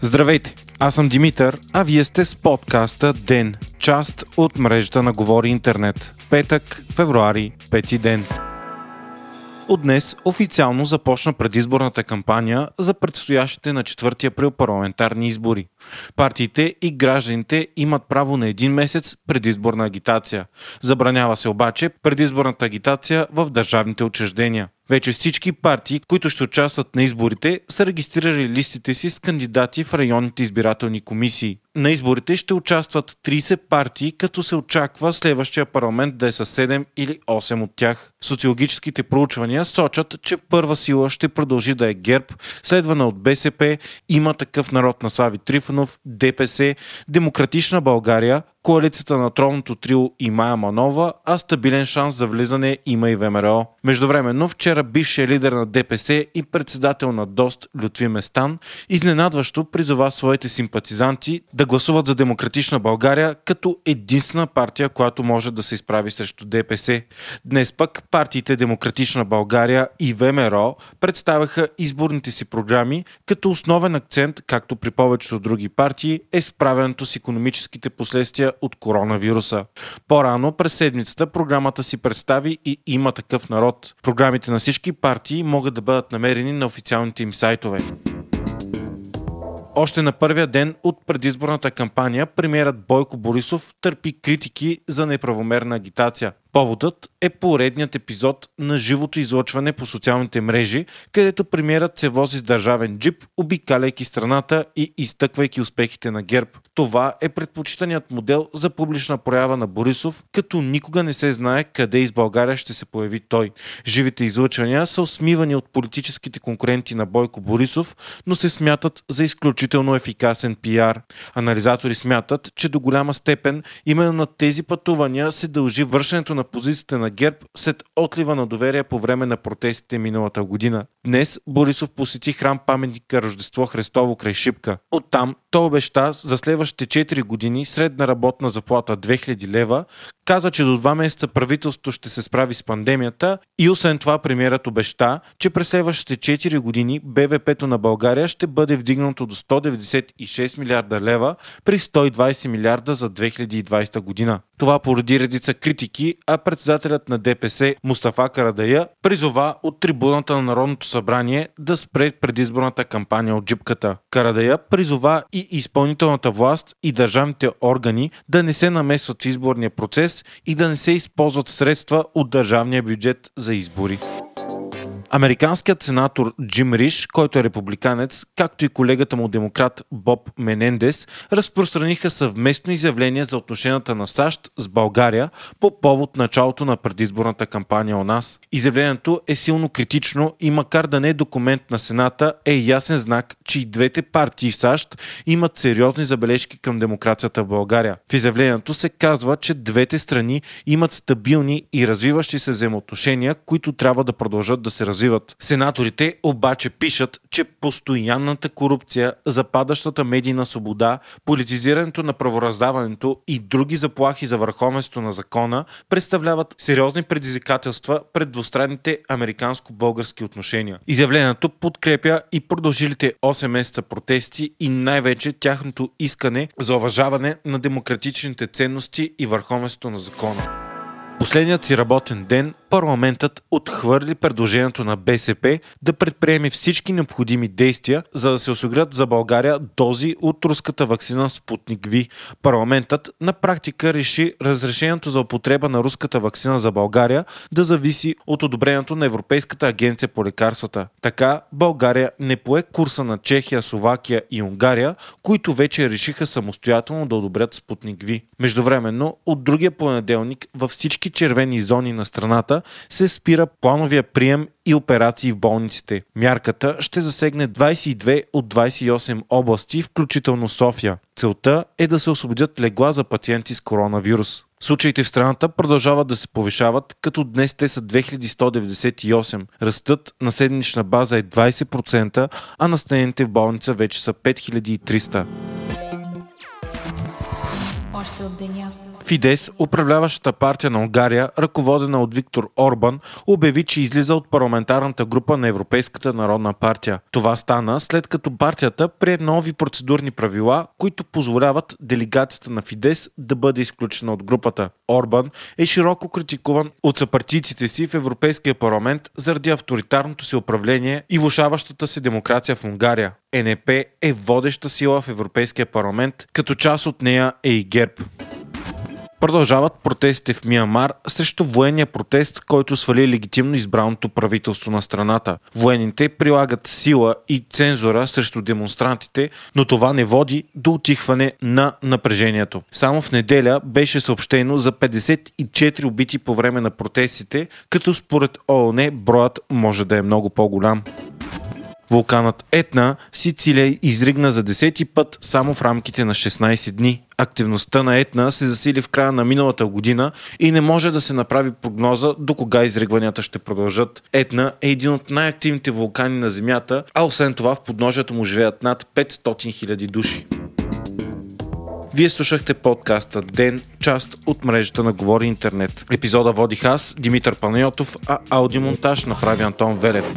Здравейте, аз съм Димитър, а вие сте с подкаста ДЕН, част от мрежата на Говори Интернет. Петък, февруари, пети ден. От днес официално започна предизборната кампания за предстоящите на 4 април парламентарни избори. Партиите и гражданите имат право на един месец предизборна агитация. Забранява се обаче предизборната агитация в държавните учреждения. Вече всички партии, които ще участват на изборите, са регистрирали листите си с кандидати в районните избирателни комисии. На изборите ще участват 30 партии, като се очаква следващия парламент да е с 7 или 8 от тях. Социологическите проучвания сочат, че първа сила ще продължи да е ГЕРБ, следвана от БСП, има такъв народ на Сави Трифонов, ДПС, Демократична България, коалицията на тронното трио и Майя Манова, а стабилен шанс за влизане има и ВМРО. Междувременно вчера бившия лидер на ДПС и председател на ДОСТ Лютви Местан изненадващо призова своите симпатизанти да гласуват за Демократична България като единствена партия, която може да се изправи срещу ДПС. Днес пък партиите Демократична България и ВМРО представяха изборните си програми, като основен акцент, както при повечето други партии, е справянето с економическите последствия от коронавируса. По-рано през седмицата програмата си представи и има такъв народ. Програмите на всички партии могат да бъдат намерени на официалните им сайтове. Още на първия ден от предизборната кампания премиерът Бойко Борисов търпи критики за неправомерна агитация. Поводът е поредният епизод на живото излъчване по социалните мрежи, където премиерът се вози с държавен джип, обикаляйки страната и изтъквайки успехите на ГЕРБ. Това е предпочитаният модел за публична проява на Борисов, като никога не се знае къде из България ще се появи той. Живите излъчвания са усмивани от политическите конкуренти на Бойко Борисов, но се смятат за изключително ефикасен пиар. Анализатори смятат, че до голяма степен именно на тези пътувания се дължи вършенето на на позицията на ГЕРБ след отлива на доверие по време на протестите миналата година. Днес Борисов посети храм паметника Рождество Христово край Шипка. Оттам той обеща за следващите 4 години средна работна заплата 2000 лева, каза, че до 2 месеца правителството ще се справи с пандемията и освен това премиерът обеща, че през следващите 4 години БВП-то на България ще бъде вдигнато до 196 милиарда лева при 120 милиарда за 2020 година. Това породи редица критики, а председателят на ДПС Мустафа Карадая призова от трибуната на Народното събрание да спре предизборната кампания от джипката. Карадая призова и изпълнителната власт и държавните органи да не се намесват в изборния процес и да не се използват средства от държавния бюджет за избори. Американският сенатор Джим Риш, който е републиканец, както и колегата му демократ Боб Менендес, разпространиха съвместно изявление за отношенията на САЩ с България по повод началото на предизборната кампания у нас. Изявлението е силно критично и макар да не е документ на Сената, е ясен знак, че и двете партии в САЩ имат сериозни забележки към демокрацията в България. В изявлението се казва, че двете страни имат стабилни и развиващи се взаимоотношения, които трябва да продължат да се развиват развиват. Сенаторите обаче пишат, че постоянната корупция, западащата медийна свобода, политизирането на правораздаването и други заплахи за върховенство на закона представляват сериозни предизвикателства пред двустранните американско-български отношения. Изявлението подкрепя и продължилите 8 месеца протести и най-вече тяхното искане за уважаване на демократичните ценности и върховенство на закона. Последният си работен ден парламентът отхвърли предложението на БСП да предприеме всички необходими действия, за да се осигурят за България дози от руската вакцина Спутник Ви. Парламентът на практика реши разрешението за употреба на руската вакцина за България да зависи от одобрението на Европейската агенция по лекарствата. Така България не пое курса на Чехия, Словакия и Унгария, които вече решиха самостоятелно да одобрят Спутник Ви. Междувременно, от другия понеделник във всички червени зони на страната се спира плановия прием и операции в болниците. Мярката ще засегне 22 от 28 области, включително София. Целта е да се освободят легла за пациенти с коронавирус. Случаите в страната продължават да се повишават, като днес те са 2198. Ръстът на седмична база е 20%, а настанените в болница вече са 5300. Още от деня. Фидес, управляващата партия на Унгария, ръководена от Виктор Орбан, обяви, че излиза от парламентарната група на Европейската народна партия. Това стана след като партията прие нови процедурни правила, които позволяват делегацията на Фидес да бъде изключена от групата. Орбан е широко критикуван от съпартийците си в Европейския парламент заради авторитарното си управление и влушаващата се демокрация в Унгария. НП е водеща сила в Европейския парламент, като част от нея е и ГЕРБ. Продължават протестите в Миямар срещу военния протест, който свали легитимно избраното правителство на страната. Военните прилагат сила и цензура срещу демонстрантите, но това не води до отихване на напрежението. Само в неделя беше съобщено за 54 убити по време на протестите, като според ООН броят може да е много по-голям. Вулканът Етна Сицилия изригна за 10 път само в рамките на 16 дни. Активността на Етна се засили в края на миналата година и не може да се направи прогноза до кога изригванията ще продължат. Етна е един от най-активните вулкани на Земята, а освен това в подножието му живеят над 500 000 души. Вие слушахте подкаста Ден, част от мрежата на Говори Интернет. Епизода водих аз, Димитър Панайотов, а аудиомонтаж направи Антон Велев.